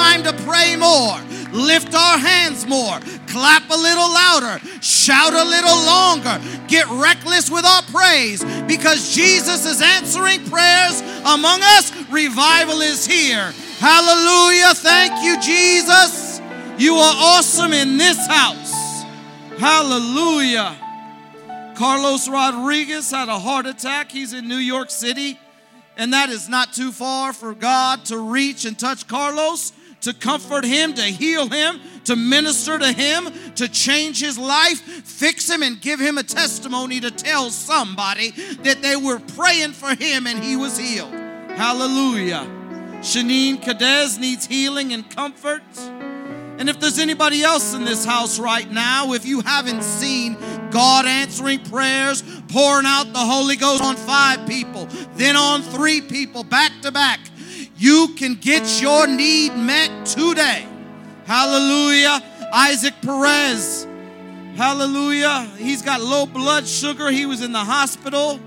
time to pray more, lift our hands more, clap a little louder, shout a little longer, get reckless with our praise because Jesus is answering prayers among us. Revival is here. Hallelujah. Thank you, Jesus. You are awesome in this house. Hallelujah. Carlos Rodriguez had a heart attack. He's in New York City. And that is not too far for God to reach and touch Carlos, to comfort him, to heal him, to minister to him, to change his life, fix him, and give him a testimony to tell somebody that they were praying for him and he was healed. Hallelujah. Shanine Cadez needs healing and comfort. And if there's anybody else in this house right now, if you haven't seen God answering prayers, pouring out the Holy Ghost on five people, then on three people, back to back, you can get your need met today. Hallelujah. Isaac Perez. Hallelujah. He's got low blood sugar. He was in the hospital.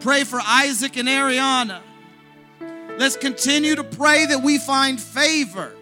Pray for Isaac and Ariana. Let's continue to pray that we find favor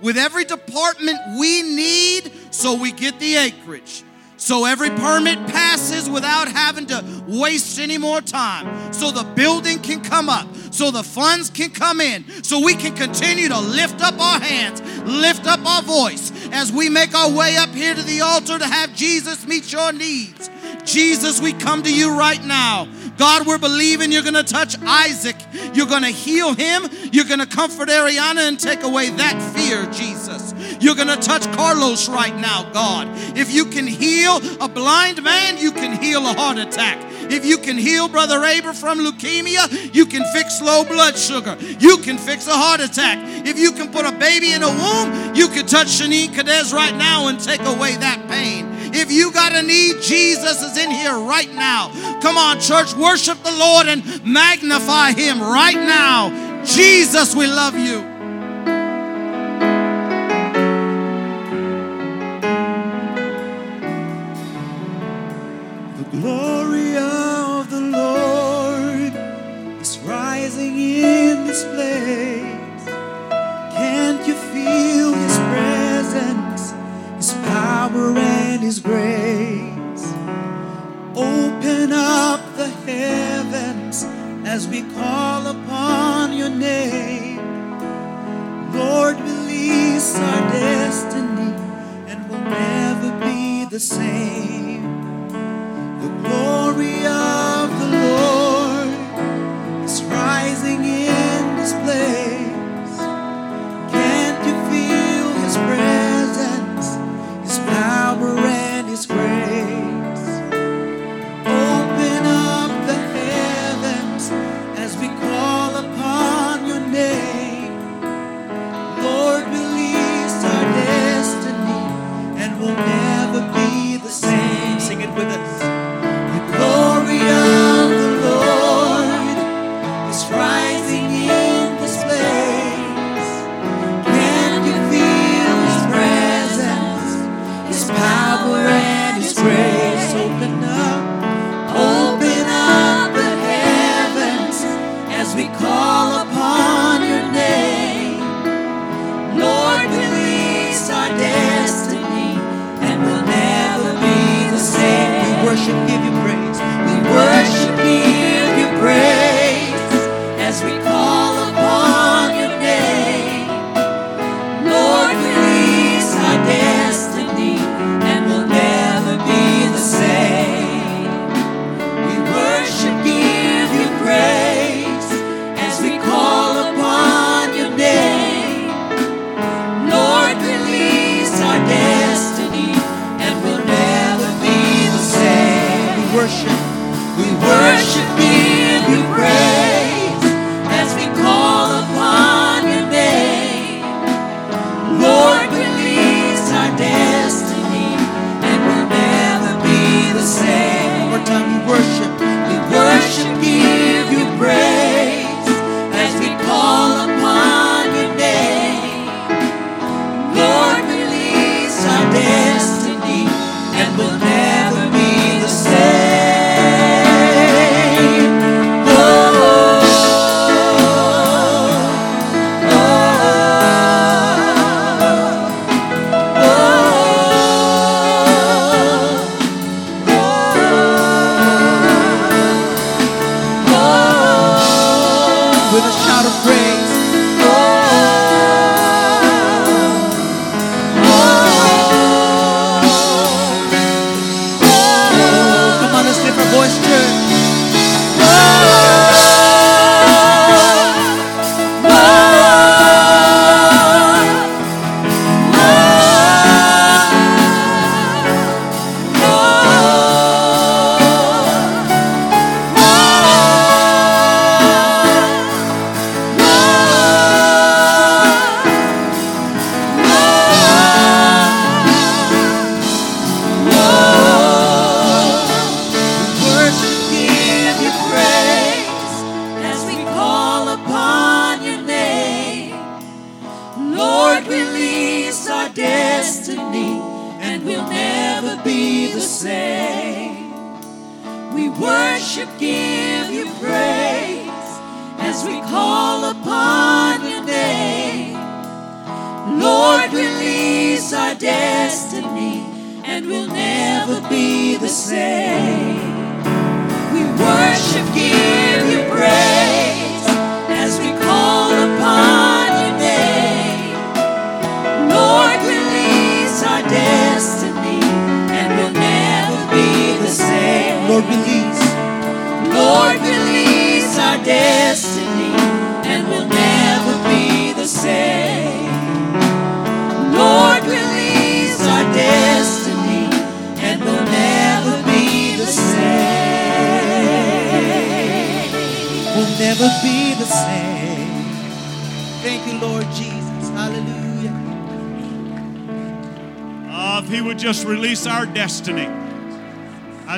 with every department we need so we get the acreage. So every permit passes without having to waste any more time. So the building can come up. So the funds can come in. So we can continue to lift up our hands, lift up our voice as we make our way up here to the altar to have Jesus meet your needs. Jesus, we come to you right now. God, we're believing you're going to touch Isaac. You're going to heal him. You're going to comfort Ariana and take away that fear, Jesus. You're going to touch Carlos right now, God. If you can heal a blind man, you can heal a heart attack. If you can heal Brother Aber from leukemia, you can fix low blood sugar. You can fix a heart attack. If you can put a baby in a womb, you can touch Shanine Cadez right now and take away that pain. If you got a need, Jesus is in here right now. Come on, church, worship the Lord and magnify Him right now. Jesus, we love you. As we call upon your name. Lord, release our destiny, and we'll never be the same.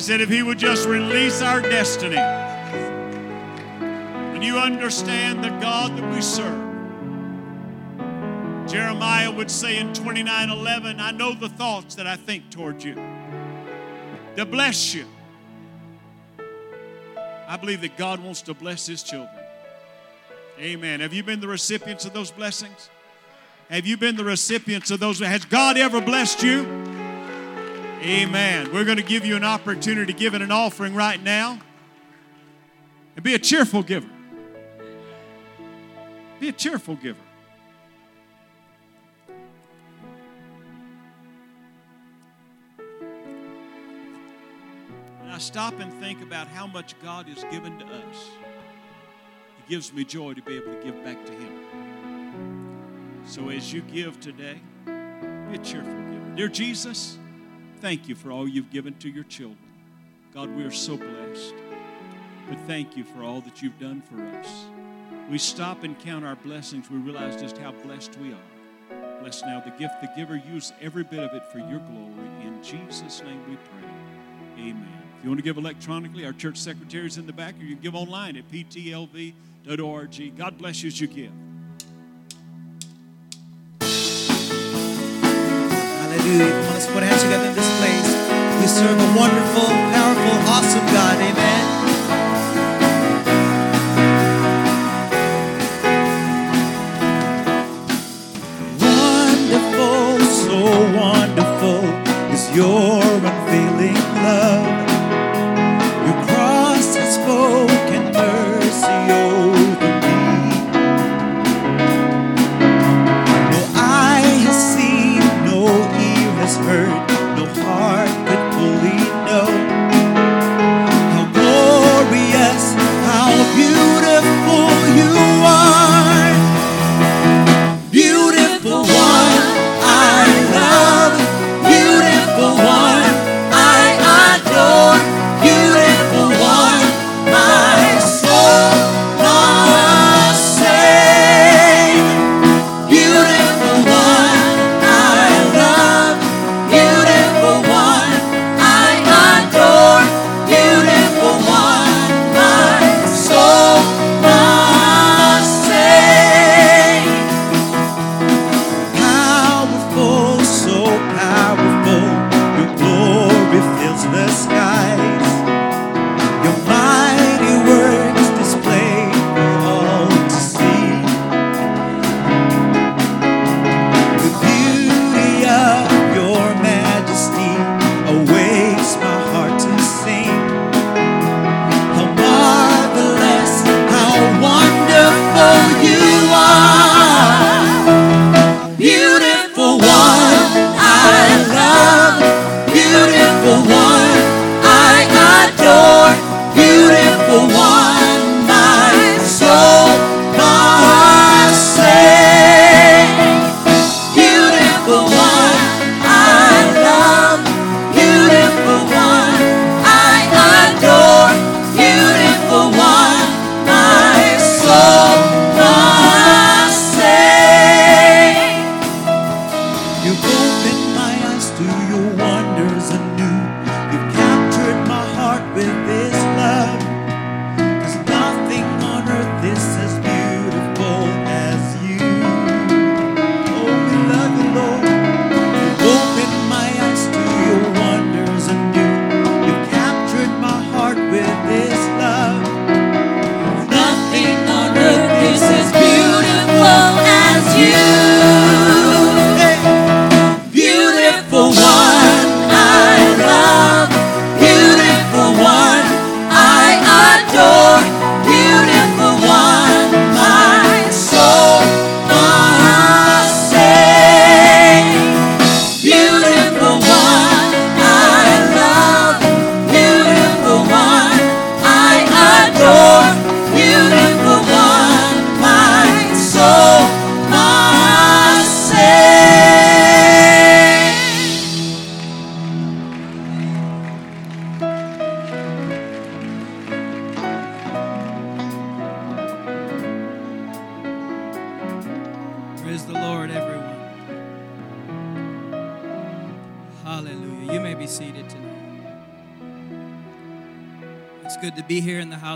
Said, if He would just release our destiny. And you understand the God that we serve. Jeremiah would say in 29 11, I know the thoughts that I think toward you to bless you. I believe that God wants to bless His children. Amen. Have you been the recipients of those blessings? Have you been the recipients of those? Has God ever blessed you? Amen. We're going to give you an opportunity to give an offering right now. And be a cheerful giver. Be a cheerful giver. And I stop and think about how much God has given to us. It gives me joy to be able to give back to Him. So as you give today, be a cheerful giver. Dear Jesus, thank you for all you've given to your children. God, we are so blessed. But thank you for all that you've done for us. We stop and count our blessings. We realize just how blessed we are. Bless now the gift, the giver. Use every bit of it for your glory. In Jesus' name we pray. Amen. If you want to give electronically, our church secretary is in the back, or you can give online at ptlv.org. God bless you as you give. Hallelujah. Come on, let's put hands together. We serve a wonderful, powerful, awesome God. Amen.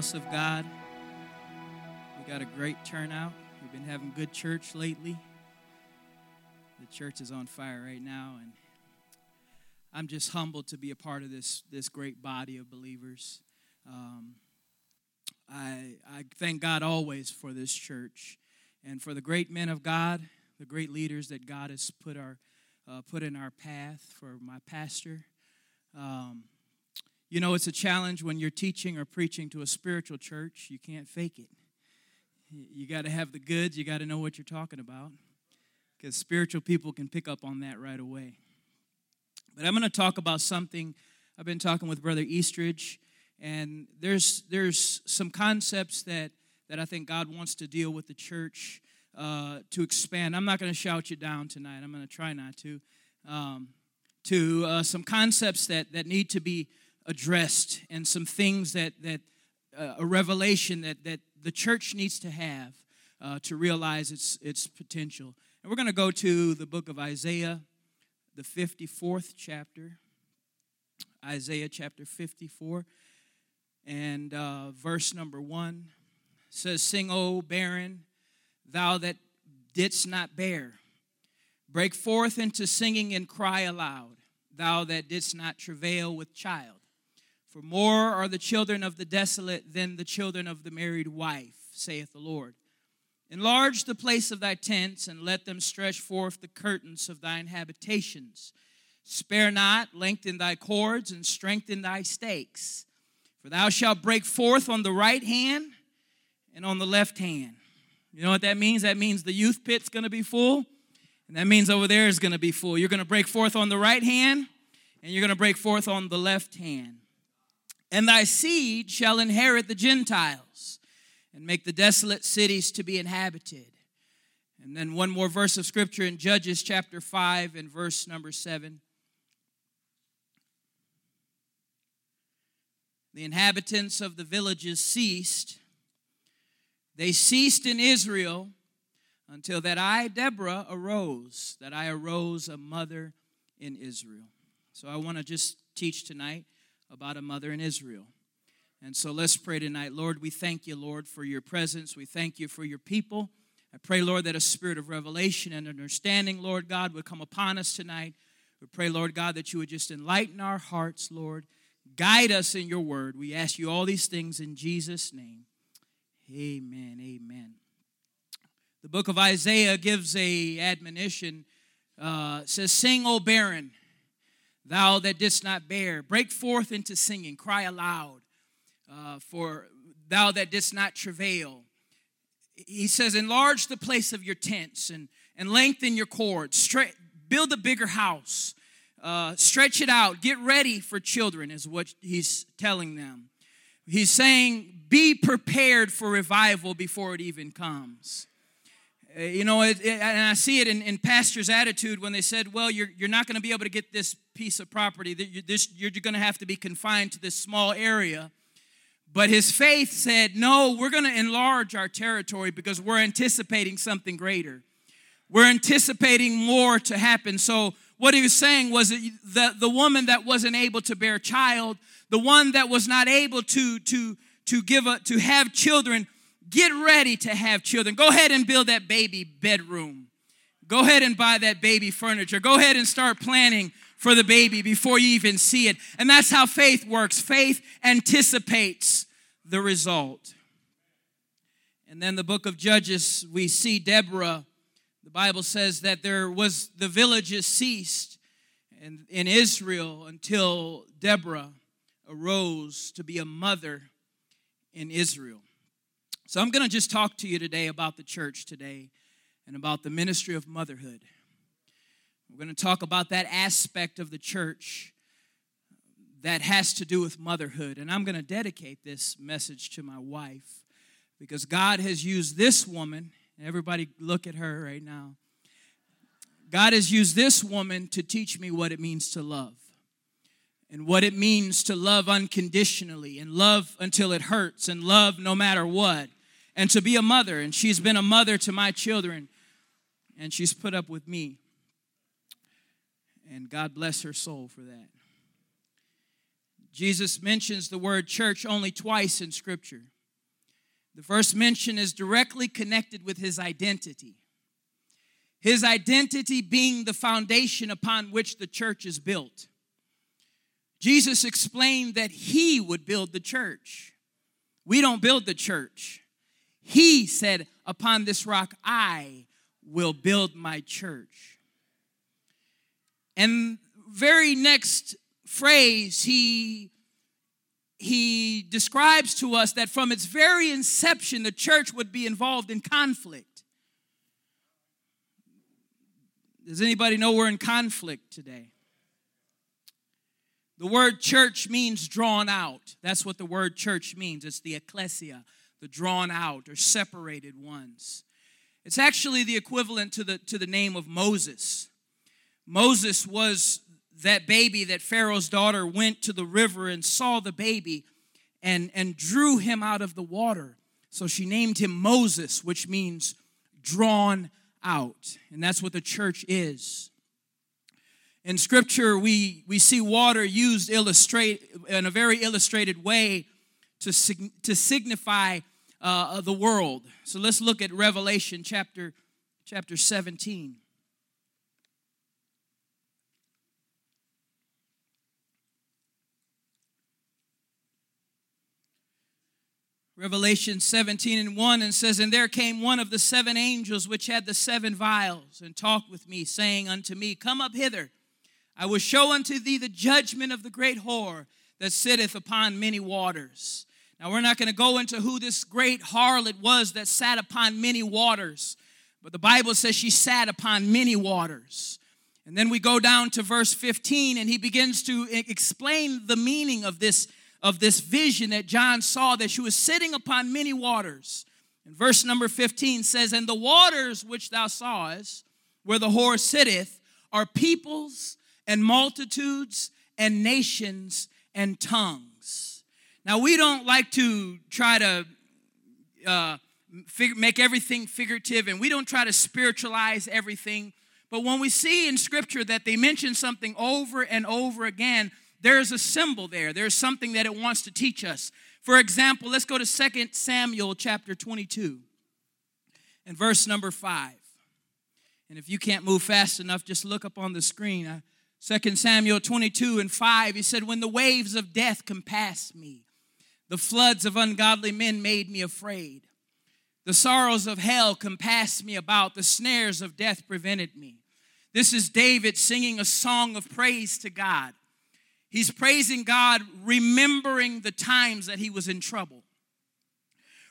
House of God. We got a great turnout. We've been having good church lately. The church is on fire right now, and I'm just humbled to be a part of this, this great body of believers. Um, I, I thank God always for this church and for the great men of God, the great leaders that God has put, our, uh, put in our path, for my pastor. Um, you know, it's a challenge when you're teaching or preaching to a spiritual church. You can't fake it. You got to have the goods, you got to know what you're talking about, because spiritual people can pick up on that right away. But I'm going to talk about something. I've been talking with Brother Eastridge, and there's there's some concepts that that I think God wants to deal with the church uh, to expand. I'm not going to shout you down tonight. I'm going to try not to. Um, to uh, some concepts that that need to be addressed and some things that that uh, a revelation that that the church needs to have uh, to realize its its potential. And we're going to go to the book of Isaiah, the 54th chapter. Isaiah chapter 54 and uh, verse number one says, Sing, O barren, thou that didst not bear. Break forth into singing and cry aloud, thou that didst not travail with child. For more are the children of the desolate than the children of the married wife, saith the Lord. Enlarge the place of thy tents, and let them stretch forth the curtains of thine habitations. Spare not, lengthen thy cords, and strengthen thy stakes. For thou shalt break forth on the right hand and on the left hand. You know what that means? That means the youth pit's to be full, and that means over there is to be full. You're to break forth on the right hand, and you're to break forth on the left hand. And thy seed shall inherit the Gentiles and make the desolate cities to be inhabited. And then one more verse of scripture in Judges chapter 5 and verse number 7. The inhabitants of the villages ceased. They ceased in Israel until that I, Deborah, arose, that I arose a mother in Israel. So I want to just teach tonight about a mother in Israel. And so let's pray tonight. Lord, we thank you, Lord, for your presence. We thank you for your people. I pray, Lord, that a spirit of revelation and understanding, Lord God, would come upon us tonight. We pray, Lord God, that you would just enlighten our hearts, Lord. Guide us in your word. We ask you all these things in Jesus' name. Amen. Amen. The book of Isaiah gives a admonition. Uh, says, "Sing, O barren, thou that didst not bear. Break forth into singing. Cry aloud, uh, for thou that didst not travail." He says, "Enlarge the place of your tents and and lengthen your cords. Straight, build a bigger house." Uh, stretch it out. Get ready for children, is what he's telling them. He's saying, be prepared for revival before it even comes. Uh, you know, it, it, and I see it in, in pastor's attitude when they said, well, you're, you're not going to be able to get this piece of property. You're, you're going to have to be confined to this small area. But his faith said, no, we're going to enlarge our territory because we're anticipating something greater. We're anticipating more to happen. So what he was saying was that the woman that wasn't able to bear child, the one that was not able to, to, to give a, to have children, get ready to have children. Go ahead and build that baby bedroom. Go ahead and buy that baby furniture. Go ahead and start planning for the baby before you even see it. And that's how faith works. Faith anticipates the result. And then the book of Judges, we see Deborah the Bible says that there was the villages ceased in, in Israel until Deborah arose to be a mother in Israel. So I'm going to just talk to you today about the church today and about the ministry of motherhood. We're going to talk about that aspect of the church that has to do with motherhood. And I'm going to dedicate this message to my wife because God has used this woman Everybody, look at her right now. God has used this woman to teach me what it means to love and what it means to love unconditionally and love until it hurts and love no matter what and to be a mother. And she's been a mother to my children and she's put up with me. And God bless her soul for that. Jesus mentions the word church only twice in Scripture. The first mention is directly connected with his identity. His identity being the foundation upon which the church is built. Jesus explained that he would build the church. We don't build the church. He said, Upon this rock I will build my church. And very next phrase, he he describes to us that from its very inception, the church would be involved in conflict. Does anybody know we're in conflict today? The word church means drawn out. That's what the word church means. It's the ecclesia, the drawn out or separated ones. It's actually the equivalent to the, to the name of Moses. Moses was that baby that Pharaoh's daughter went to the river and saw the baby and, and drew him out of the water. So she named him Moses, which means drawn out. And that's what the church is. In scripture, we, we see water used illustrate in a very illustrated way to, to signify uh, of the world. So let's look at Revelation chapter, chapter 17. Revelation 17 and 1 and says, And there came one of the seven angels which had the seven vials, and talked with me, saying unto me, Come up hither. I will show unto thee the judgment of the great whore that sitteth upon many waters. Now, we're not going to go into who this great harlot was that sat upon many waters, but the Bible says she sat upon many waters. And then we go down to verse 15, and he begins to explain the meaning of this of this vision that John saw that she was sitting upon many waters. And verse number 15 says, And the waters which thou sawest, where the whore sitteth, are peoples and multitudes and nations and tongues. Now, we don't like to try to uh, fig- make everything figurative and we don't try to spiritualize everything. But when we see in Scripture that they mention something over and over again, there's a symbol there. There's something that it wants to teach us. For example, let's go to 2 Samuel chapter 22 and verse number 5. And if you can't move fast enough, just look up on the screen. Uh, 2 Samuel 22 and 5, he said, When the waves of death compassed me, the floods of ungodly men made me afraid. The sorrows of hell compassed me about, the snares of death prevented me. This is David singing a song of praise to God. He's praising God, remembering the times that he was in trouble.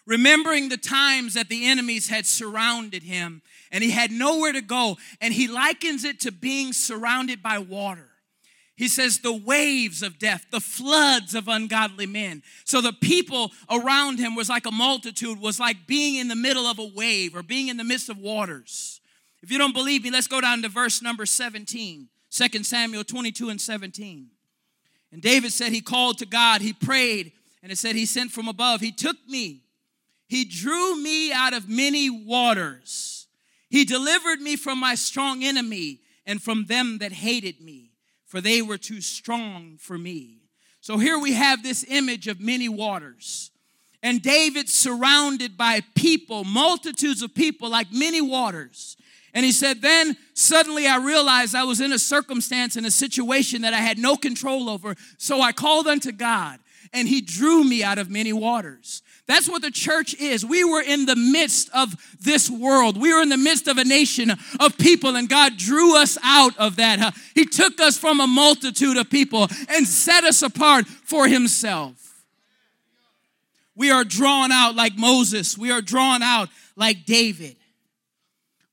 Remembering the times that the enemies had surrounded him and he had nowhere to go. And he likens it to being surrounded by water. He says, the waves of death, the floods of ungodly men. So the people around him was like a multitude, was like being in the middle of a wave or being in the midst of waters. If you don't believe me, let's go down to verse number 17, 2 Samuel 22 and 17. And David said he called to God, he prayed, and it said he sent from above. He took me, he drew me out of many waters. He delivered me from my strong enemy and from them that hated me, for they were too strong for me. So here we have this image of many waters. And David surrounded by people, multitudes of people, like many waters. And he said, Then suddenly I realized I was in a circumstance, in a situation that I had no control over. So I called unto God, and he drew me out of many waters. That's what the church is. We were in the midst of this world. We were in the midst of a nation of people, and God drew us out of that. He took us from a multitude of people and set us apart for Himself. We are drawn out like Moses, we are drawn out like David.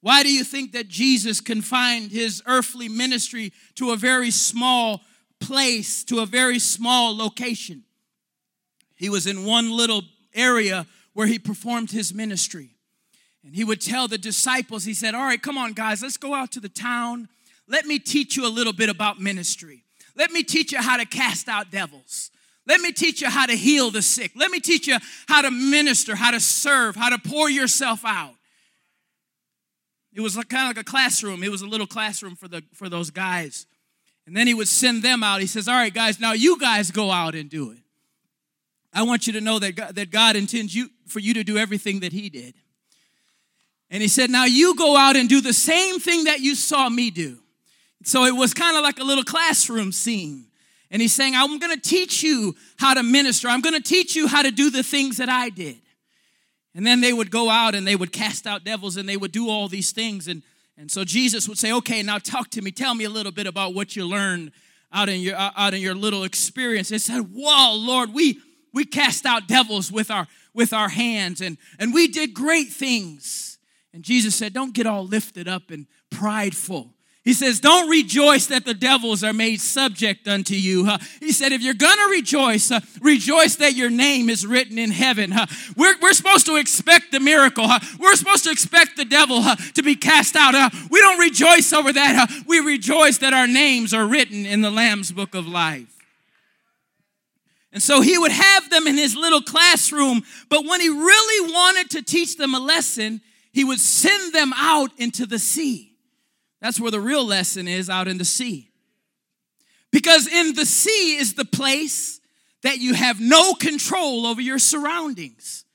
Why do you think that Jesus confined his earthly ministry to a very small place, to a very small location? He was in one little area where he performed his ministry. And he would tell the disciples, he said, All right, come on, guys, let's go out to the town. Let me teach you a little bit about ministry. Let me teach you how to cast out devils. Let me teach you how to heal the sick. Let me teach you how to minister, how to serve, how to pour yourself out. It was kind of like a classroom. It was a little classroom for, the, for those guys. And then he would send them out. He says, All right, guys, now you guys go out and do it. I want you to know that God, that God intends you for you to do everything that he did. And he said, Now you go out and do the same thing that you saw me do. So it was kind of like a little classroom scene. And he's saying, I'm going to teach you how to minister. I'm going to teach you how to do the things that I did. And then they would go out and they would cast out devils and they would do all these things. And, and so Jesus would say, Okay, now talk to me. Tell me a little bit about what you learned out in your, out in your little experience. They said, Whoa, Lord, we, we cast out devils with our, with our hands and, and we did great things. And Jesus said, Don't get all lifted up and prideful. He says, Don't rejoice that the devils are made subject unto you. Uh, he said, If you're to rejoice, uh, rejoice that your name is written in heaven. Uh, we're, we're supposed to expect the miracle. We're supposed to expect the devil to be cast out. we don't rejoice over that. we rejoice that our names are written in the Lamb's book of life. And so he would have them in his little classroom, but when he really wanted to teach them a lesson, he would send them out into the sea. That's where the real lesson is out in the sea. Because in the sea is the place that you have no control over your surroundings.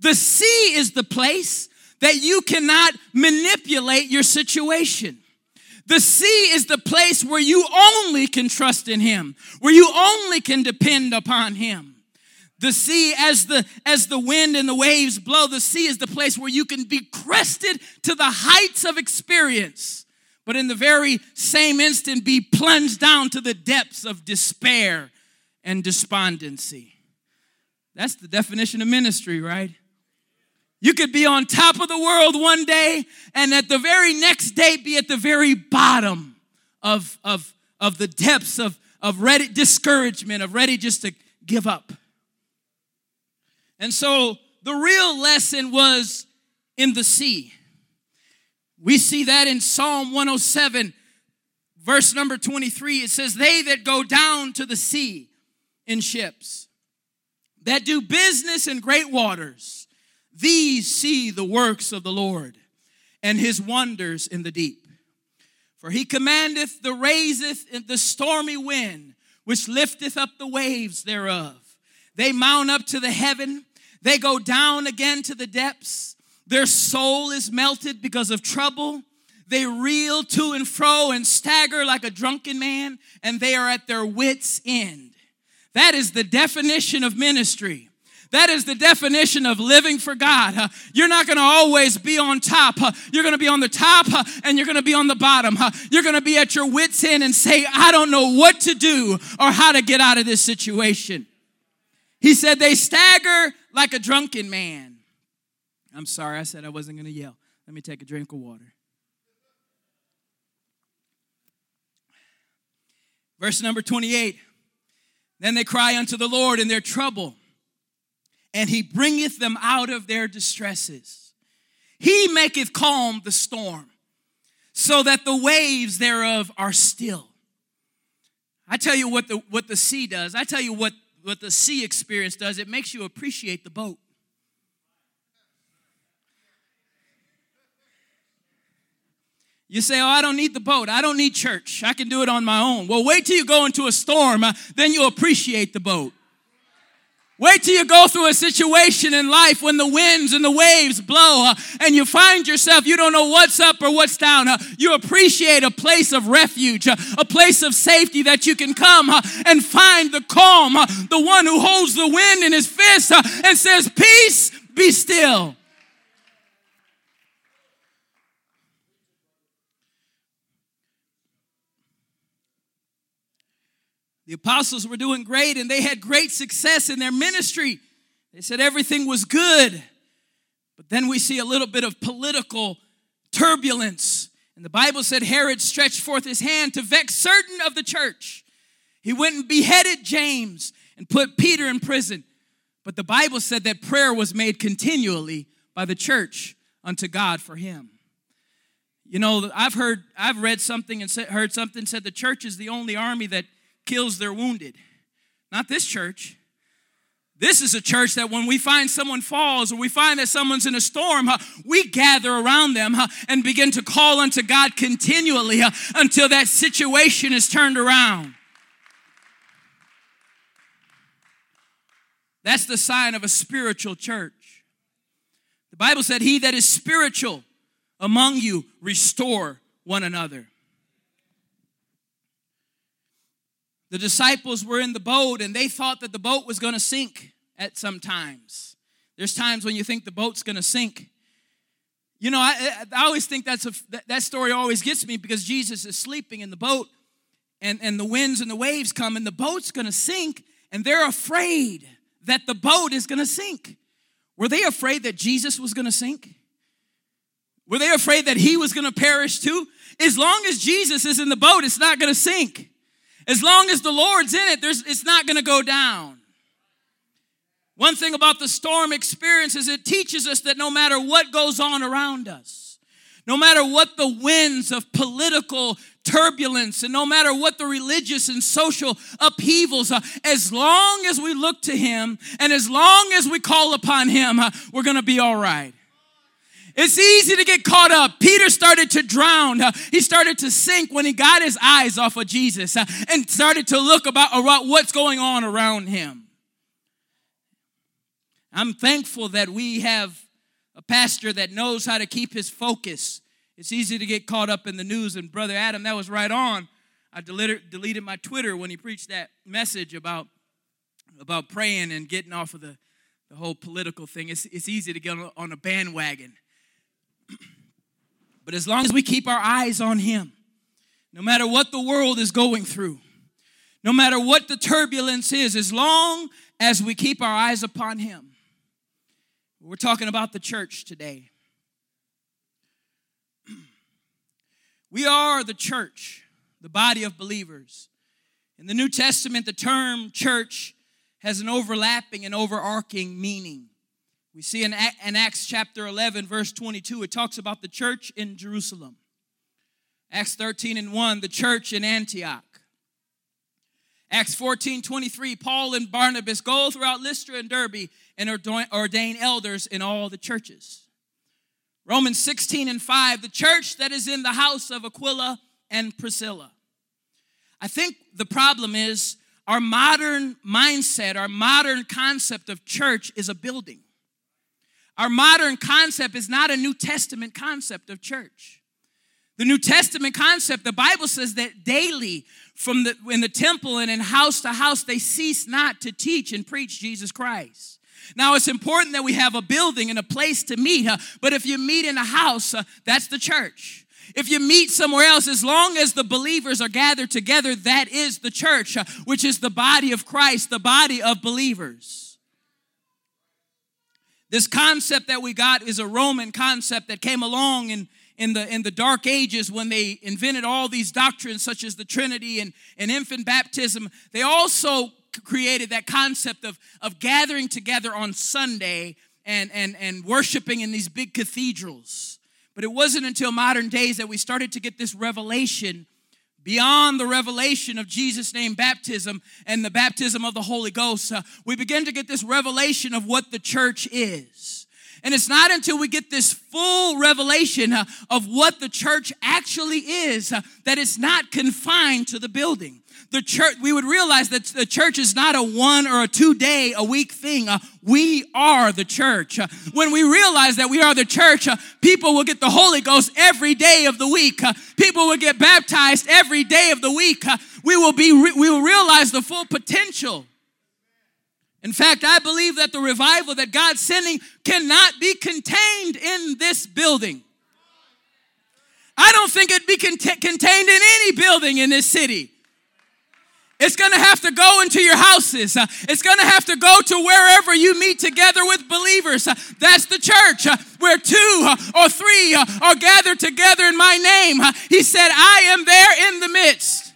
The sea is the place that you cannot manipulate your situation. The sea is the place where you only can trust in him, where you only can depend upon him. The sea, as the as the wind and the waves blow, the sea is the place where you can be crested to the heights of experience but in the very same instant be plunged down to the depths of despair and despondency. That's the definition of ministry, right? You could be on top of the world one day and at the very next day be at the very bottom of, of, of the depths of, of ready discouragement, of ready just to give up. And so the real lesson was in the sea. We see that in Psalm 107, verse number 23. It says, They that go down to the sea in ships, that do business in great waters, these see the works of the Lord and his wonders in the deep. For he commandeth the raiseth the stormy wind, which lifteth up the waves thereof. They mount up to the heaven, they go down again to the depths. Their soul is melted because of trouble. They reel to and fro and stagger like a drunken man, and they are at their wits' end. That is the definition of ministry. That is the definition of living for God. Uh, you're not going to always be on top. Uh, you're going to be on the top uh, and you're going to be on the bottom. You're going to be at your wits' end and say, I don't know what to do or how to get out of this situation. He said, They stagger like a drunken man. I'm sorry, I said I wasn't going to yell. Let me take a drink of water. Verse number 28 Then they cry unto the Lord in their trouble, and he bringeth them out of their distresses. He maketh calm the storm, so that the waves thereof are still. I tell you what the, what the sea does. I tell you what, what the sea experience does. It makes you appreciate the boat. You say, Oh, I don't need the boat. I don't need church. I can do it on my own. Well, wait till you go into a storm, uh, then you'll appreciate the boat. Wait till you go through a situation in life when the winds and the waves blow uh, and you find yourself, you don't know what's up or what's down. Uh, you appreciate a place of refuge, uh, a place of safety that you can come and find the calm, the one who holds the wind in his fist and says, Peace, be still. The apostles were doing great and they had great success in their ministry. They said everything was good. But then we see a little bit of political turbulence. And the Bible said Herod stretched forth his hand to vex certain of the church. He went and beheaded James and put Peter in prison. But the Bible said that prayer was made continually by the church unto God for him. You know, I've heard, I've read something and heard something said the church is the only army that kills their wounded. Not this church. This is a church that when we find someone falls or we find that someone's in a storm, huh, we gather around them huh, and begin to call unto God continually huh, until that situation is turned around. That's the sign of a spiritual church. The Bible said, He that is spiritual among you, restore one another. The disciples were in the boat and they thought that the boat was going to sink at some times. There's times when you think the boat's going to sink. You know, I, I always think that's a, that story always gets me because Jesus is sleeping in the boat and, and the winds and the waves come and the boat's going to sink and they're afraid that the boat is going to sink. Were they afraid that Jesus was going to sink? Were they afraid that he was going to perish too? As long as Jesus is in the boat, it's not going to sink. As long as the Lord's in it, it's not going to go down. One thing about the storm experience is it teaches us that no matter what goes on around us, no matter what the winds of political turbulence, and no matter what the religious and social upheavals as long as we look to Him and as long as we call upon Him, uh, we're going to be all right. It's easy to get caught up. Peter started to drown. He started to sink when he got his eyes off of Jesus and started to look about, about what's going on around him. I'm thankful that we have a pastor that knows how to keep his focus. It's easy to get caught up in the news, and Brother Adam, that was right on. I deleted, deleted my Twitter when he preached that message about, about praying and getting off of the, the whole political thing. It's, it's easy to get on a bandwagon. But as long as we keep our eyes on Him, no matter what the world is going through, no matter what the turbulence is, as long as we keep our eyes upon Him, we're talking about the church today. We are the church, the body of believers. In the New Testament, the term church has an overlapping and overarching meaning. We see in, Acts chapter 11, verse 22, it talks about the church in Jerusalem. Acts 13 and 1, the church in Antioch. Acts 14, 23, Paul and Barnabas go throughout Lystra and Derbe and ordain elders in all the churches. Romans 16 and 5, the church that is in the house of Aquila and Priscilla. I think the problem is our modern mindset, our modern concept of church is a building. Our modern concept is not a New Testament concept of church. The New Testament concept, the Bible says that daily from the in the temple and in house to house they cease not to teach and preach Jesus Christ. Now it's important that we have a building and a place to meet, huh? but if you meet in a house, uh, that's the church. If you meet somewhere else, as long as the believers are gathered together, that is the church, uh, which is the body of Christ, the body of believers. This concept that we got is a Roman concept that came along in, in, the, in the dark ages when they invented all these doctrines such as the Trinity and, and infant baptism. They also created that concept of, of gathering together on Sunday and, and, and worshiping in these big cathedrals. But it wasn't until modern days that we started to get this revelation beyond the revelation of Jesus' name baptism and the baptism of the Holy Ghost, uh, we begin to get this revelation of what the church is. And it's not until we get this full revelation uh, of what the church actually is uh, that it's not confined to the building the church, we would realize that the church is not a one or a two day a week thing. Uh, we are the church. Uh, when we realize that we are the church, uh, people will get the Holy Ghost every day of the week. Uh, people will get baptized every day of the week. Uh, we will be, we will realize the full potential. In fact, I believe that the revival that God's sending cannot be contained in this building. I don't think it'd be cont- contained in any building in this city. It's going to have to go into your houses. It's going to have to go to wherever you meet together with believers. That's the church where two or three are gathered together in my name. He said, I am there in the midst.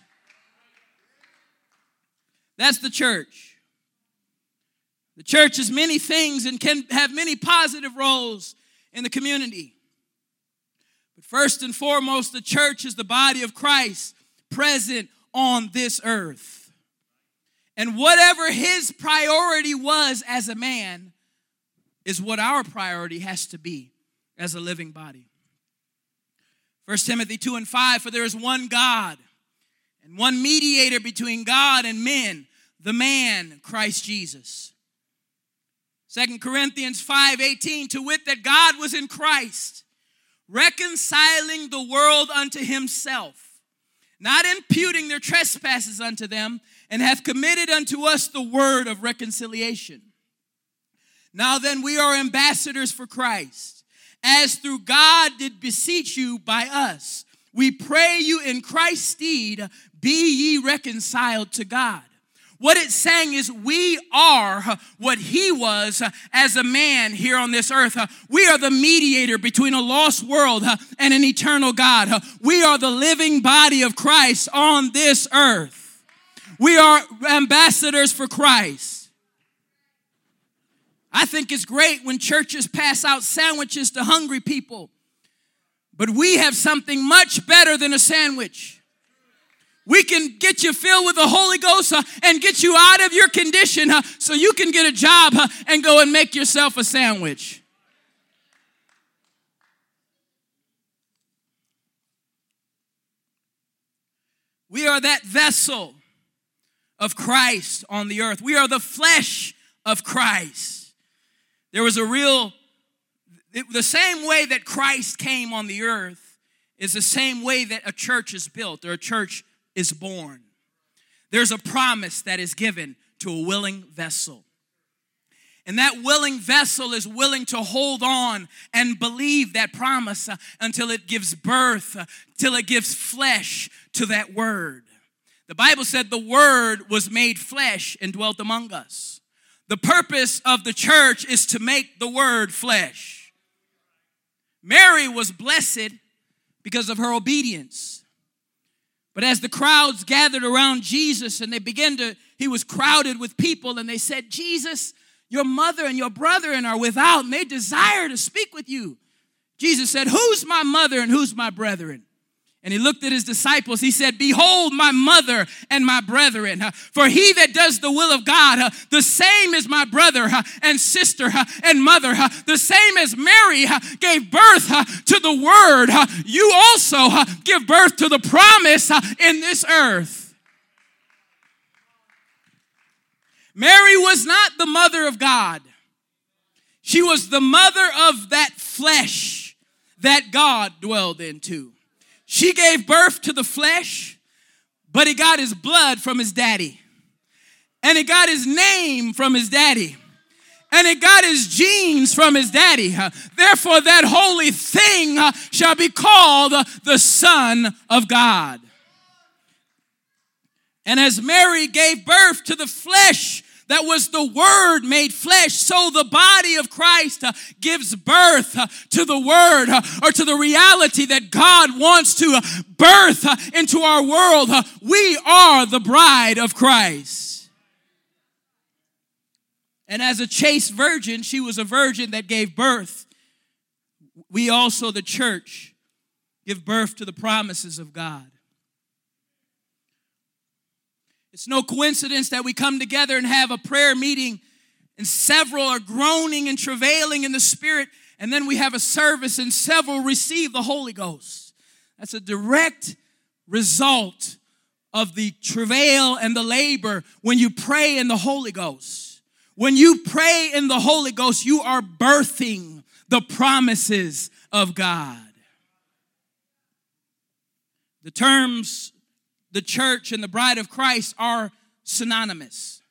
That's the church. The church is many things and can have many positive roles in the community. But first and foremost, the church is the body of Christ present on this earth. And whatever his priority was as a man is what our priority has to be as a living body. 1 Timothy 2 and 5 For there is one God and one mediator between God and men, the man Christ Jesus. 2 Corinthians 5 18 To wit, that God was in Christ, reconciling the world unto himself, not imputing their trespasses unto them, and hath committed unto us the word of reconciliation. Now then, we are ambassadors for Christ, as through God did beseech you by us. We pray you in Christ's stead, be ye reconciled to God. What it's saying is, we are what he was as a man here on this earth. We are the mediator between a lost world and an eternal God. We are the living body of Christ on this earth. We are ambassadors for Christ. I think it's great when churches pass out sandwiches to hungry people, but we have something much better than a sandwich. We can get you filled with the Holy Ghost uh, and get you out of your condition uh, so you can get a job uh, and go and make yourself a sandwich. We are that vessel of Christ on the earth. We are the flesh of Christ. There was a real, the same way that Christ came on the earth is the same way that a church is built or a church is born. There's a promise that is given to a willing vessel. And that willing vessel is willing to hold on and believe that promise uh, until it gives birth, uh, till it gives flesh to that word. The Bible said the word was made flesh and dwelt among us. The purpose of the church is to make the word flesh. Mary was blessed because of her obedience. But as the crowds gathered around Jesus and they began to, he was crowded with people, and they said, Jesus, your mother and your brethren are without, and they desire to speak with you. Jesus said, Who's my mother and who's my brethren? And he looked at his disciples. He said, Behold, my mother and my brethren. For he that does the will of God, the same as my brother and sister and mother, the same as Mary gave birth to the word, you also give birth to the promise in this earth. Mary was not the mother of God, she was the mother of that flesh that God dwelled into. She gave birth to the flesh, but he got his blood from his daddy. And he got his name from his daddy. And he got his genes from his daddy. Therefore, that holy thing uh, shall be called the Son of God. And as Mary gave birth to the flesh that was the Word made flesh. So the body of Christ uh, gives birth uh, to the Word uh, or to the reality that God wants to birth into our world. We are the bride of Christ. And as a chaste virgin, she was a virgin that gave birth. We also, the church, give birth to the promises of God. It's no coincidence that we come together and have a prayer meeting, and several are groaning and travailing in the Spirit, and then we have a service, and several receive the Holy Ghost. That's a direct result of the travail and the labor when you pray in the Holy Ghost. When you pray in the Holy Ghost, you are birthing the promises of God. The terms the church and the bride of Christ are synonymous.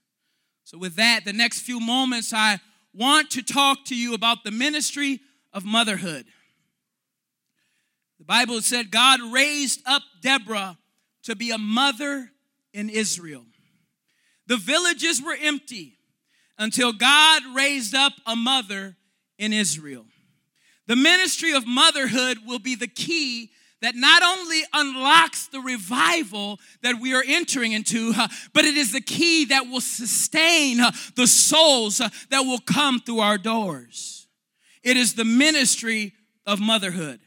So, with that, the next few moments, I want to talk to you about the ministry of motherhood. The Bible said God raised up Deborah to be a mother in Israel. The villages were empty until God raised up a mother in Israel. The ministry of motherhood will be the key that not only unlocks the revival that we are entering into, but it is the key that will sustain the souls that will come through our doors. It is the ministry of motherhood.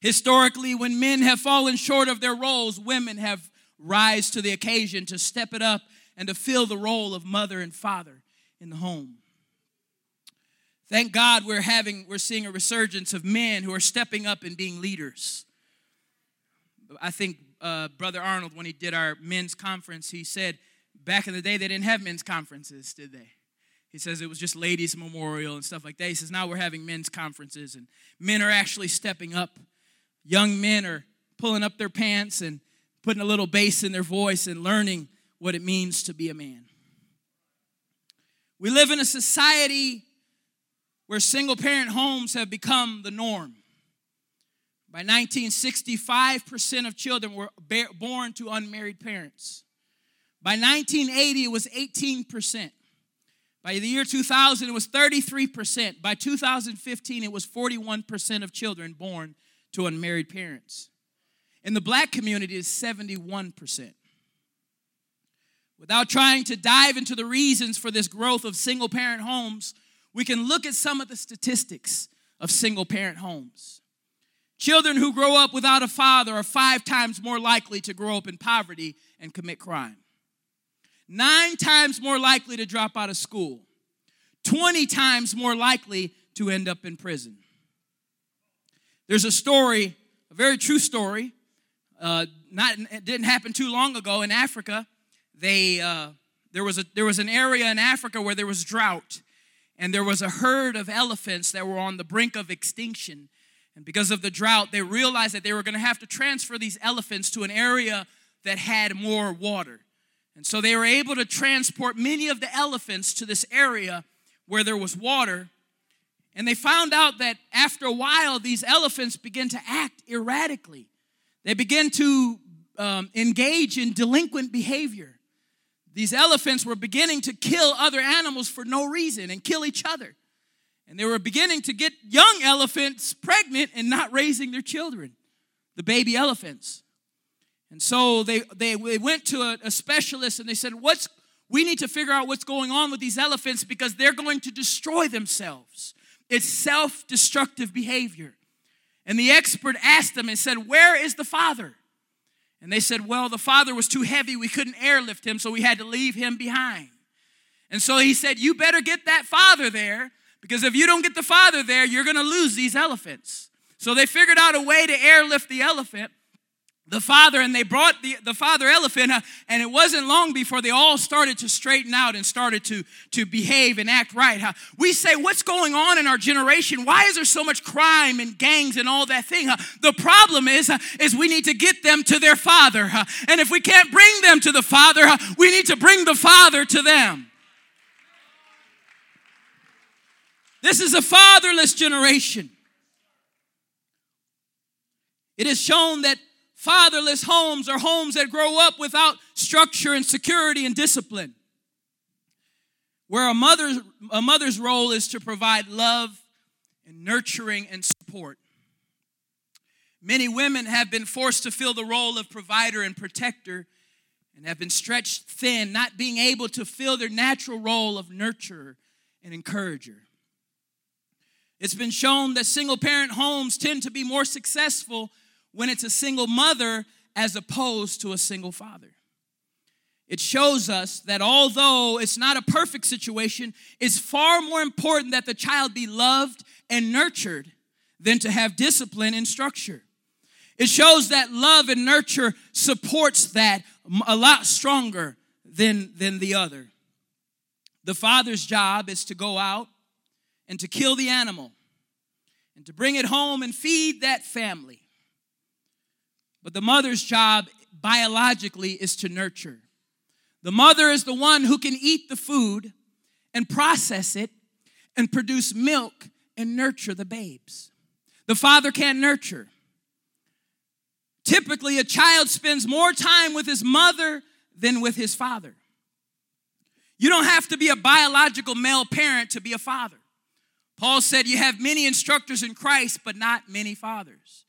Historically, when men have fallen short of their roles, women have rise to the occasion to step it up and to fill the role of mother and father in the home. Thank God we're having we're seeing a resurgence of men who are stepping up and being leaders. I think uh, Brother Arnold, when he did our men's conference, he said back in the day they didn't have men's conferences, did they? He says it was just ladies' memorial and stuff like that. He says now we're having men's conferences and men are actually stepping up. Young men are pulling up their pants and putting a little bass in their voice and learning what it means to be a man. We live in a society where single parent homes have become the norm. By 1965, percent of children were born to unmarried parents. By 1980, it was 18%. By the year 2000, it was 33%. By 2015, it was 41% of children born to unmarried parents. In the black community, it's 71%. Without trying to dive into the reasons for this growth of single parent homes, we can look at some of the statistics of single parent homes. Children who grow up without a father are five times more likely to grow up in poverty and commit crime, nine times more likely to drop out of school, 20 times more likely to end up in prison. There's a story, a very true story, uh, not, it didn't happen too long ago in Africa. They, uh, there, was a, there was an area in Africa where there was drought, and there was a herd of elephants that were on the brink of extinction. And because of the drought, they realized that they were going to have to transfer these elephants to an area that had more water. And so they were able to transport many of the elephants to this area where there was water. And they found out that after a while, these elephants began to act erratically. They began to um, engage in delinquent behavior. These elephants were beginning to kill other animals for no reason and kill each other. And they were beginning to get young elephants pregnant and not raising their children, the baby elephants. And so they, they, they went to a, a specialist and they said, What's we need to figure out what's going on with these elephants because they're going to destroy themselves. It's self destructive behavior. And the expert asked them and said, Where is the father? And they said, Well, the father was too heavy. We couldn't airlift him, so we had to leave him behind. And so he said, You better get that father there because if you don't get the father there, you're going to lose these elephants. So they figured out a way to airlift the elephant the father and they brought the, the father elephant uh, and it wasn't long before they all started to straighten out and started to, to behave and act right huh? we say what's going on in our generation why is there so much crime and gangs and all that thing huh? the problem is uh, is we need to get them to their father huh? and if we can't bring them to the father we need to bring the father to them this is a fatherless generation it is shown that Fatherless homes are homes that grow up without structure and security and discipline. Where a mother's, a mother's role is to provide love and nurturing and support. Many women have been forced to fill the role of provider and protector and have been stretched thin, not being able to fill their natural role of nurturer and encourager. It's been shown that single parent homes tend to be more successful when it's a single mother as opposed to a single father. It shows us that although it's not a perfect situation, it's far more important that the child be loved and nurtured than to have discipline and structure. It shows that love and nurture supports that a lot stronger than, than the other. The father's job is to go out and to kill the animal and to bring it home and feed that family. But the mother's job biologically is to nurture. The mother is the one who can eat the food and process it and produce milk and nurture the babes. The father can't nurture. Typically, a child spends more time with his mother than with his father. You don't have to be a biological male parent to be a father. Paul said, You have many instructors in Christ, but not many fathers.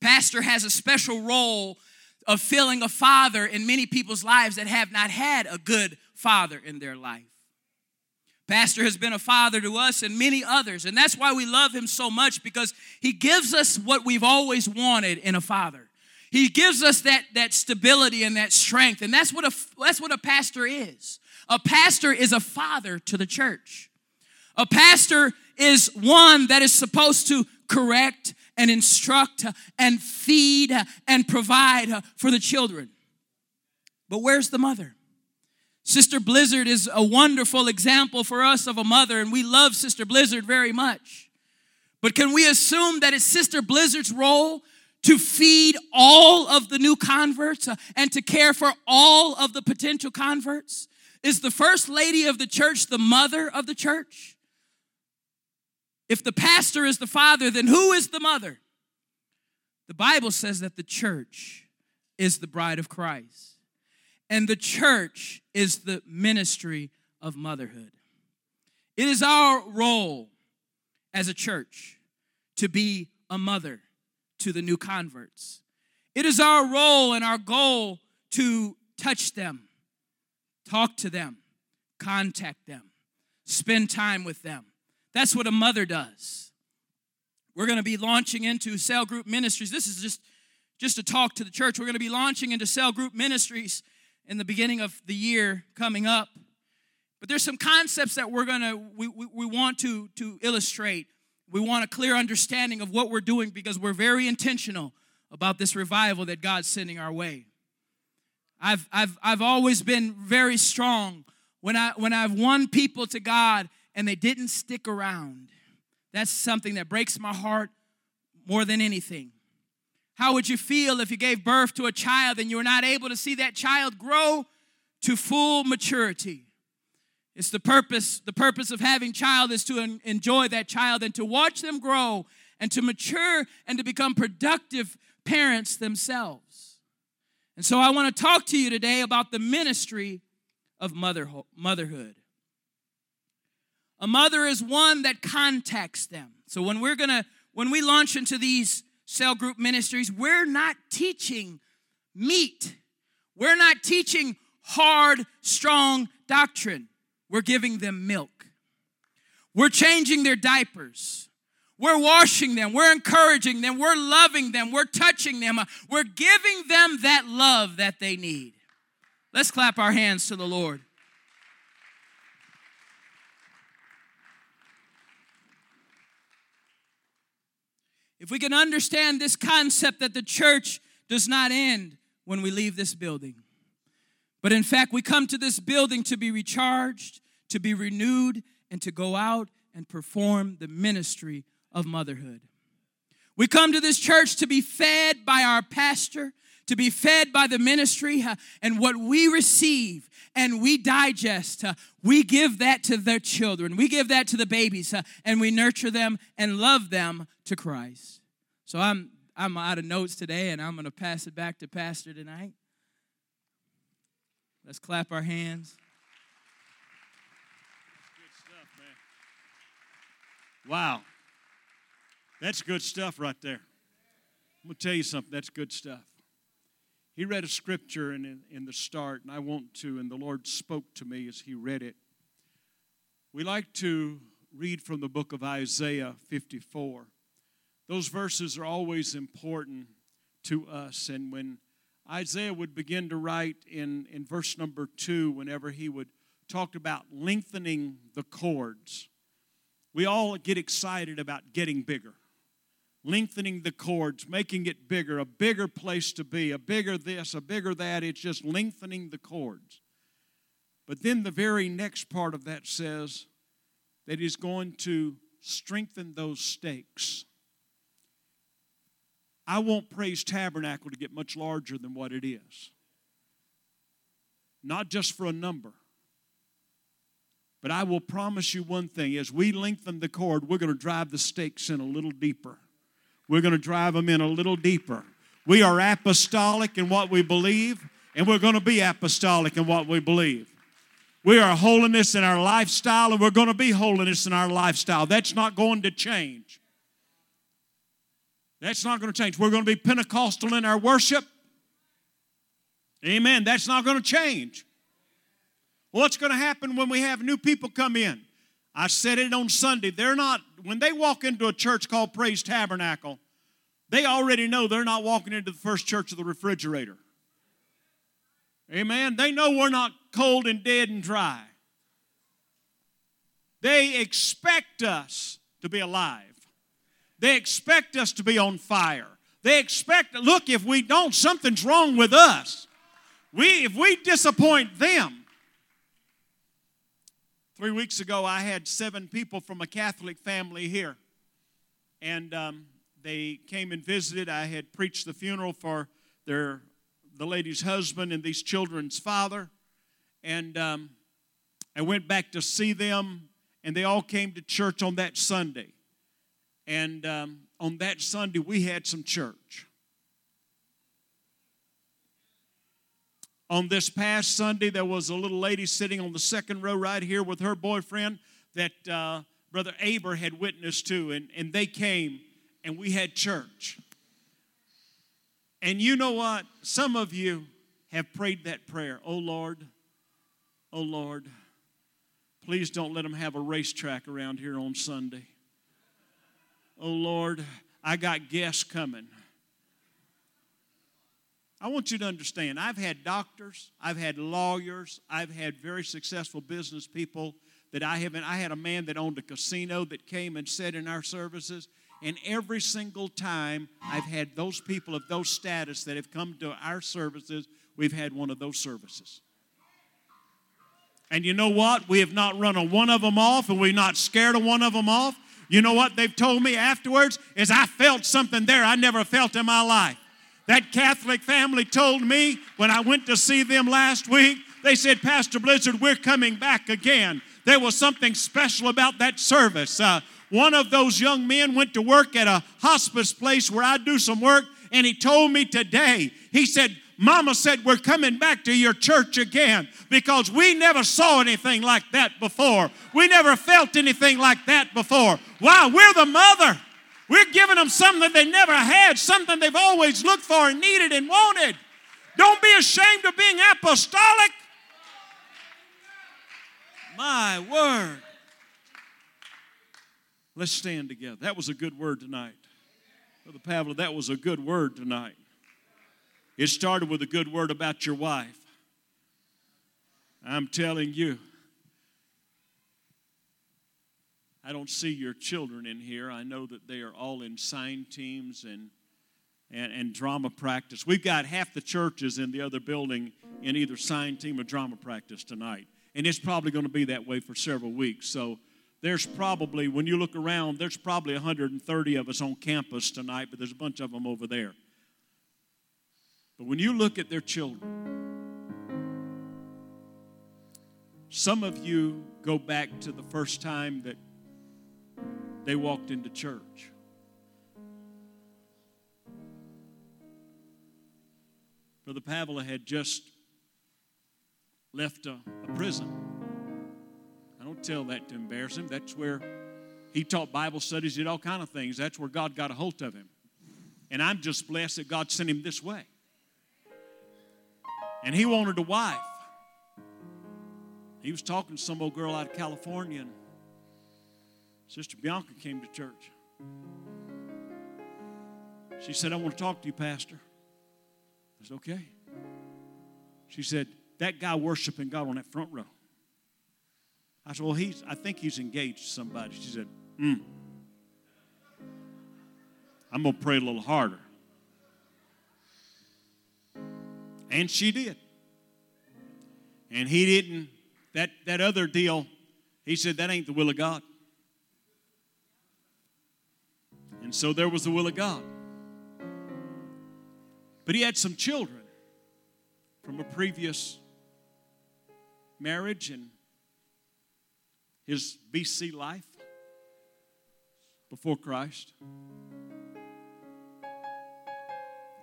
Pastor has a special role of filling a father in many people's lives that have not had a good father in their life. Pastor has been a father to us and many others, and that's why we love him so much because he gives us what we've always wanted in a father. He gives us that, that stability and that strength. And that's what, a, that's what a pastor is. A pastor is a father to the church. A pastor is one that is supposed to correct and instruct and feed and provide for the children. But where's the mother? Sister Blizzard is a wonderful example for us of a mother, and we love Sister Blizzard very much. But can we assume that it's Sister Blizzard's role to feed all of the new converts uh, and to care for all of the potential converts? Is the first lady of the church the mother of the church? If the pastor is the father, then who is the mother? The Bible says that the church is the bride of Christ, and the church is the ministry of motherhood. It is our role as a church to be a mother to the new converts. It is our role and our goal to touch them, talk to them, contact them, spend time with them. That's what a mother does. We're going to be launching into cell group ministries. This is just just a talk to the church. We're going to be launching into cell group ministries in the beginning of the year coming up. But there's some concepts that we're going to we, we, we want to to illustrate we want a clear understanding of what we're doing because we're very intentional about this revival that God's sending our way. I've, I've, I've always been very strong when, I, when I've won people to God and they didn't stick around. That's something that breaks my heart more than anything. How would you feel if you gave birth to a child and you were not able to see that child grow to full maturity? It's the purpose, the purpose of having child is to enjoy that child and to watch them grow and to mature and to become productive parents themselves. And so I want to talk to you today about the ministry of motherhood. A mother is one that contacts them. So when we're going to when we launch into these cell group ministries, we're not teaching meat. We're not teaching hard, strong doctrine. We're giving them milk. We're changing their diapers. We're washing them. We're encouraging them. We're loving them. We're touching them. We're giving them that love that they need. Let's clap our hands to the Lord. If we can understand this concept that the church does not end when we leave this building, but in fact, we come to this building to be recharged, to be renewed, and to go out and perform the ministry of motherhood. We come to this church to be fed by our pastor, to be fed by the ministry, and what we receive and we digest, we give that to their children. We give that to the babies, and we nurture them and love them to Christ. So I'm I'm out of notes today, and I'm going to pass it back to Pastor tonight. Let's clap our hands. Good stuff, man. Wow. That's good stuff right there. I'm going to tell you something. That's good stuff. He read a scripture in, in, in the start, and I want to, and the Lord spoke to me as he read it. We like to read from the book of Isaiah 54. Those verses are always important to us, and when Isaiah would begin to write in, in verse number two whenever he would talk about lengthening the cords. We all get excited about getting bigger, lengthening the cords, making it bigger, a bigger place to be, a bigger this, a bigger that. It's just lengthening the cords. But then the very next part of that says that he's going to strengthen those stakes. I want Praise Tabernacle to get much larger than what it is. Not just for a number. But I will promise you one thing as we lengthen the cord, we're going to drive the stakes in a little deeper. We're going to drive them in a little deeper. We are apostolic in what we believe, and we're going to be apostolic in what we believe. We are holiness in our lifestyle, and we're going to be holiness in our lifestyle. That's not going to change. That's not going to change. We're going to be Pentecostal in our worship. Amen. That's not going to change. What's going to happen when we have new people come in? I said it on Sunday. They're not, when they walk into a church called Praise Tabernacle, they already know they're not walking into the first church of the refrigerator. Amen. They know we're not cold and dead and dry. They expect us to be alive. They expect us to be on fire. They expect, look, if we don't, something's wrong with us. We, if we disappoint them. Three weeks ago, I had seven people from a Catholic family here. And um, they came and visited. I had preached the funeral for their the lady's husband and these children's father. And um, I went back to see them, and they all came to church on that Sunday. And um, on that Sunday, we had some church. On this past Sunday, there was a little lady sitting on the second row right here with her boyfriend that uh, Brother Aber had witnessed to, and, and they came and we had church. And you know what? Some of you have prayed that prayer. Oh Lord, oh Lord, please don't let them have a racetrack around here on Sunday. Oh Lord, I got guests coming. I want you to understand, I've had doctors, I've had lawyers, I've had very successful business people that I haven't. I had a man that owned a casino that came and said in our services, and every single time I've had those people of those status that have come to our services, we've had one of those services. And you know what? We have not run a one of them off, and we're not scared of one of them off. You know what they've told me afterwards? Is I felt something there I never felt in my life. That Catholic family told me when I went to see them last week, they said, Pastor Blizzard, we're coming back again. There was something special about that service. Uh, one of those young men went to work at a hospice place where I do some work, and he told me today, he said, Mama said, We're coming back to your church again because we never saw anything like that before. We never felt anything like that before. Wow, we're the mother. We're giving them something that they never had, something they've always looked for and needed and wanted. Don't be ashamed of being apostolic. My word. Let's stand together. That was a good word tonight. Brother Pavla, that was a good word tonight. It started with a good word about your wife. I'm telling you, I don't see your children in here. I know that they are all in sign teams and, and, and drama practice. We've got half the churches in the other building in either sign team or drama practice tonight. And it's probably going to be that way for several weeks. So there's probably, when you look around, there's probably 130 of us on campus tonight, but there's a bunch of them over there. But when you look at their children, some of you go back to the first time that they walked into church. Brother Pavla had just left a, a prison. I don't tell that to embarrass him. That's where he taught Bible studies, did all kind of things. That's where God got a hold of him. And I'm just blessed that God sent him this way. And he wanted a wife. He was talking to some old girl out of California, and Sister Bianca came to church. She said, I want to talk to you, Pastor. I said, okay. She said, that guy worshiping God on that front row. I said, Well, he's, I think he's engaged to somebody. She said, Hmm. I'm going to pray a little harder. And she did. And he didn't, that, that other deal, he said, That ain't the will of God. And so there was the will of God. But he had some children from a previous marriage and his BC life before Christ.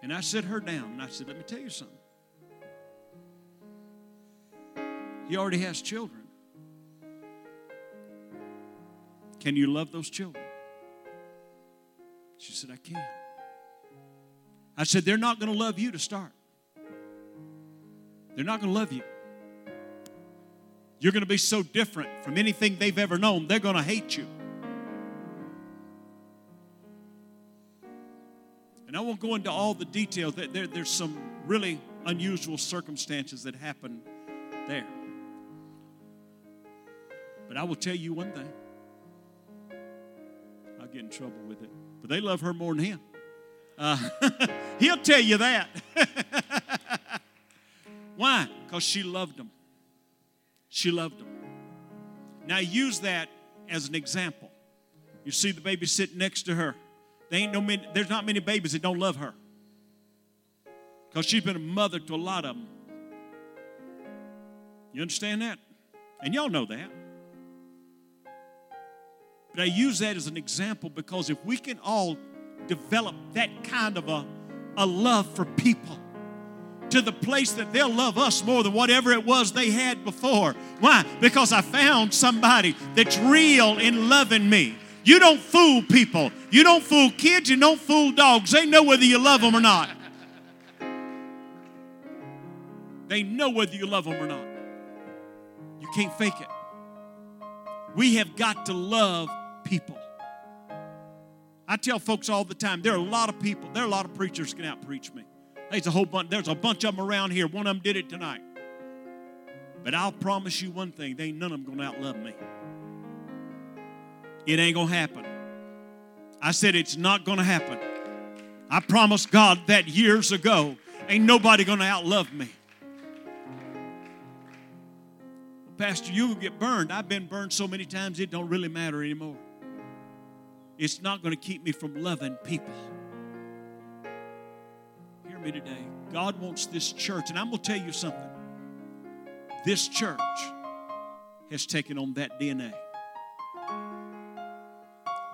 And I set her down and I said, Let me tell you something. He already has children. Can you love those children? She said, I can't. I said, They're not going to love you to start. They're not going to love you. You're going to be so different from anything they've ever known, they're going to hate you. And I won't go into all the details. There, there, there's some really unusual circumstances that happen there. But I will tell you one thing. I'll get in trouble with it. But they love her more than him. Uh, he'll tell you that. Why? Because she loved him. She loved him. Now use that as an example. You see the baby sitting next to her. There ain't no many, there's not many babies that don't love her. Because she's been a mother to a lot of them. You understand that? And y'all know that. But I use that as an example because if we can all develop that kind of a, a love for people to the place that they'll love us more than whatever it was they had before. Why? Because I found somebody that's real in loving me. You don't fool people. You don't fool kids. You don't fool dogs. They know whether you love them or not. They know whether you love them or not. You can't fake it. We have got to love people. I tell folks all the time there are a lot of people, there are a lot of preachers can out preach me. There's a whole bunch, there's a bunch of them around here. One of them did it tonight. But I'll promise you one thing, they ain't none of them gonna outlove me. It ain't gonna happen. I said it's not gonna happen. I promised God that years ago. Ain't nobody gonna outlove me. Pastor, you will get burned. I've been burned so many times it don't really matter anymore. It's not going to keep me from loving people. Hear me today. God wants this church, and I'm going to tell you something. This church has taken on that DNA.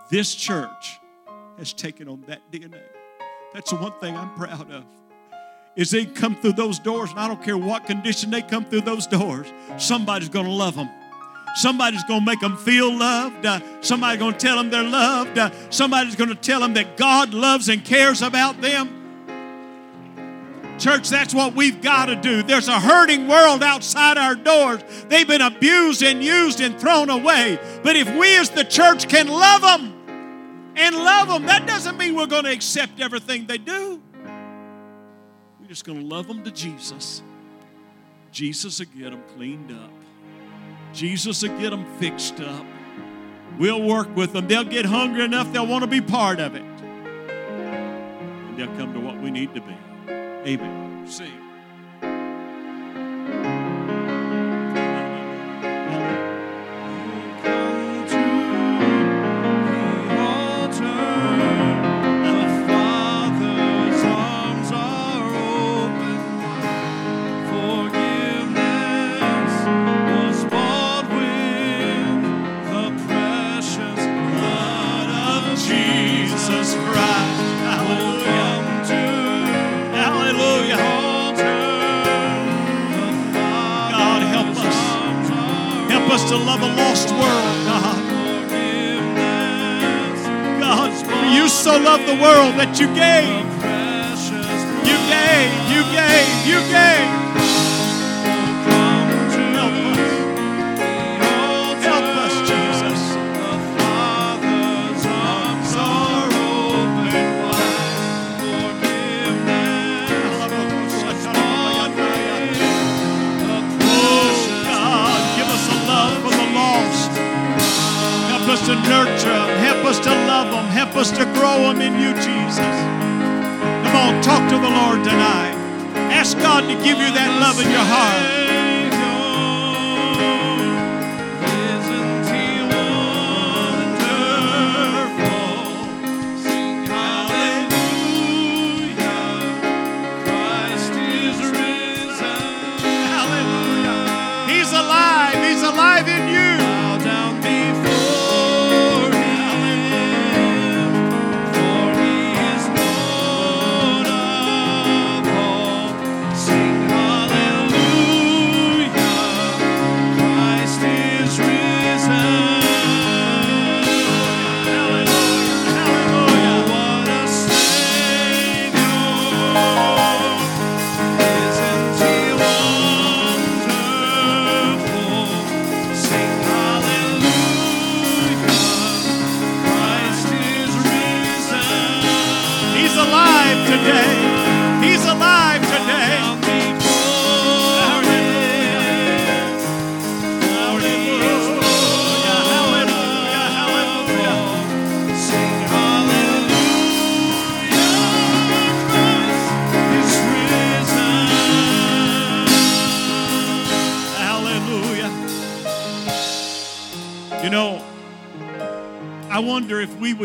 This church has taken on that DNA. That's the one thing I'm proud of is they come through those doors, and I don't care what condition they come through those doors, somebody's going to love them. Somebody's going to make them feel loved. Uh, somebody's going to tell them they're loved. Uh, somebody's going to tell them that God loves and cares about them. Church, that's what we've got to do. There's a hurting world outside our doors. They've been abused and used and thrown away. But if we as the church can love them and love them, that doesn't mean we're going to accept everything they do. We're just going to love them to Jesus. Jesus will get them cleaned up. Jesus will get them fixed up. We'll work with them. They'll get hungry enough, they'll want to be part of it. And they'll come to what we need to be. Amen. Sing.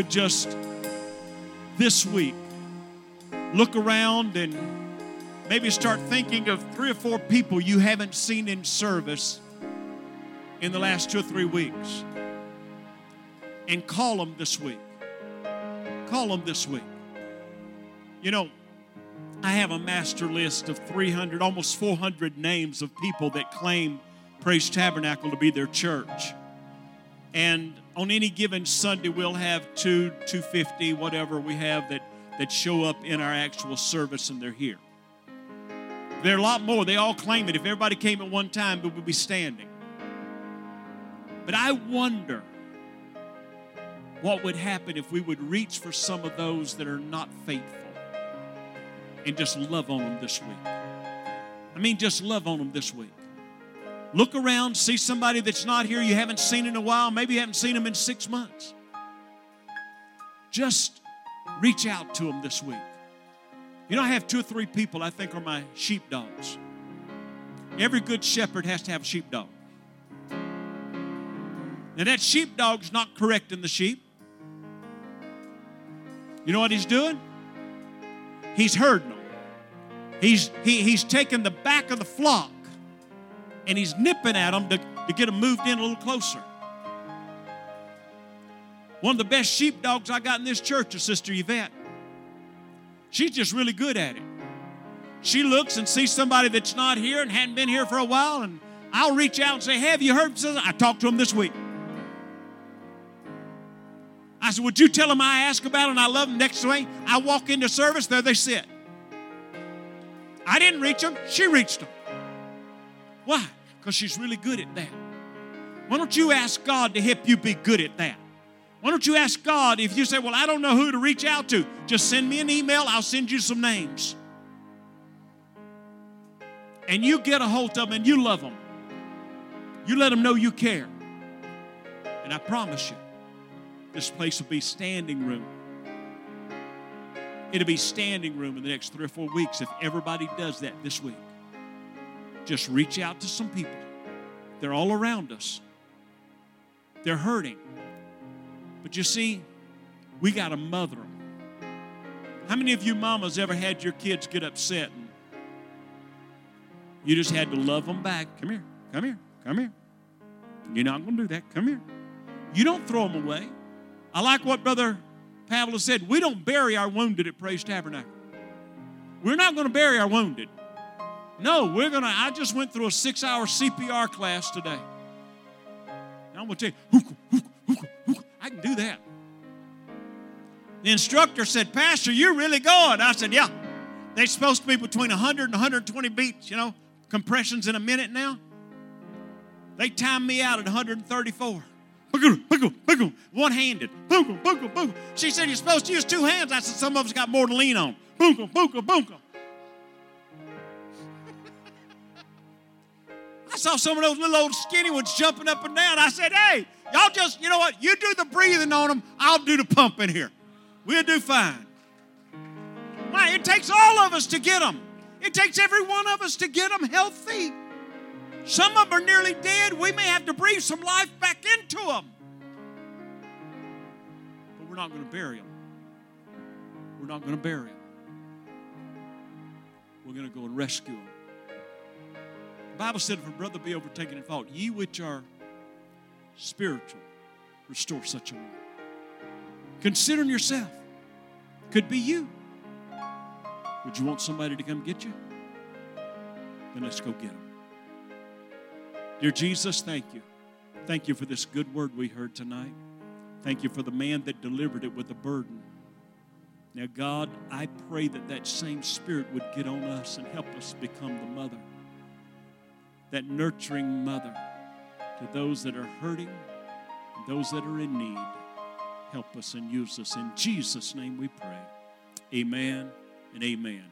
Just this week look around and maybe start thinking of three or four people you haven't seen in service in the last two or three weeks and call them this week. Call them this week. You know, I have a master list of 300, almost 400 names of people that claim Praise Tabernacle to be their church. And on any given Sunday, we'll have two, 250, whatever we have that, that show up in our actual service and they're here. There are a lot more. They all claim it. If everybody came at one time, we would be standing. But I wonder what would happen if we would reach for some of those that are not faithful and just love on them this week. I mean, just love on them this week. Look around, see somebody that's not here you haven't seen in a while, maybe you haven't seen them in six months. Just reach out to them this week. You know, I have two or three people I think are my sheepdogs. Every good shepherd has to have a sheepdog. Now, that sheepdog's not correcting the sheep. You know what he's doing? He's herding them. He's, he, he's taking the back of the flock and he's nipping at them to, to get them moved in a little closer. One of the best sheepdogs I got in this church is Sister Yvette. She's just really good at it. She looks and sees somebody that's not here and hadn't been here for a while, and I'll reach out and say, Have you heard? Sister? I talked to him this week. I said, Would you tell them I asked about it and I love them next way? I walk into service, there they sit. I didn't reach them, she reached them. Why? Because she's really good at that. Why don't you ask God to help you be good at that? Why don't you ask God if you say, Well, I don't know who to reach out to? Just send me an email, I'll send you some names. And you get a hold of them and you love them. You let them know you care. And I promise you, this place will be standing room. It'll be standing room in the next three or four weeks if everybody does that this week. Just reach out to some people. They're all around us. They're hurting. But you see, we got to mother them. How many of you mamas ever had your kids get upset and you just had to love them back? Come here, come here, come here. You're not going to do that. Come here. You don't throw them away. I like what Brother Pavla said. We don't bury our wounded at Praise Tabernacle. We're not going to bury our wounded. No, we're going to. I just went through a six hour CPR class today. And I'm going to tell you. I can do that. The instructor said, Pastor, you're really going. I said, Yeah. They're supposed to be between 100 and 120 beats, you know, compressions in a minute now. They timed me out at 134. One handed. She said, You're supposed to use two hands. I said, Some of us got more to lean on. Boom, boom, boom. Saw some of those little old skinny ones jumping up and down. I said, Hey, y'all just, you know what? You do the breathing on them, I'll do the pumping here. We'll do fine. Why? It takes all of us to get them. It takes every one of us to get them healthy. Some of them are nearly dead. We may have to breathe some life back into them. But we're not going to bury them. We're not going to bury them. We're going to go and rescue them. Bible said, if a brother be overtaken in fault, ye which are spiritual, restore such a one. Considering yourself. Could be you. Would you want somebody to come get you? Then let's go get them. Dear Jesus, thank you. Thank you for this good word we heard tonight. Thank you for the man that delivered it with a burden. Now, God, I pray that that same spirit would get on us and help us become the mother, that nurturing mother to those that are hurting those that are in need. Help us and use us. In Jesus' name we pray. Amen and amen.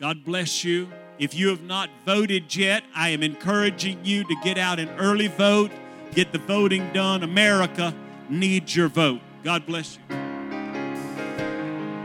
God bless you. If you have not voted yet, I am encouraging you to get out and early vote, get the voting done. America needs your vote. God bless you.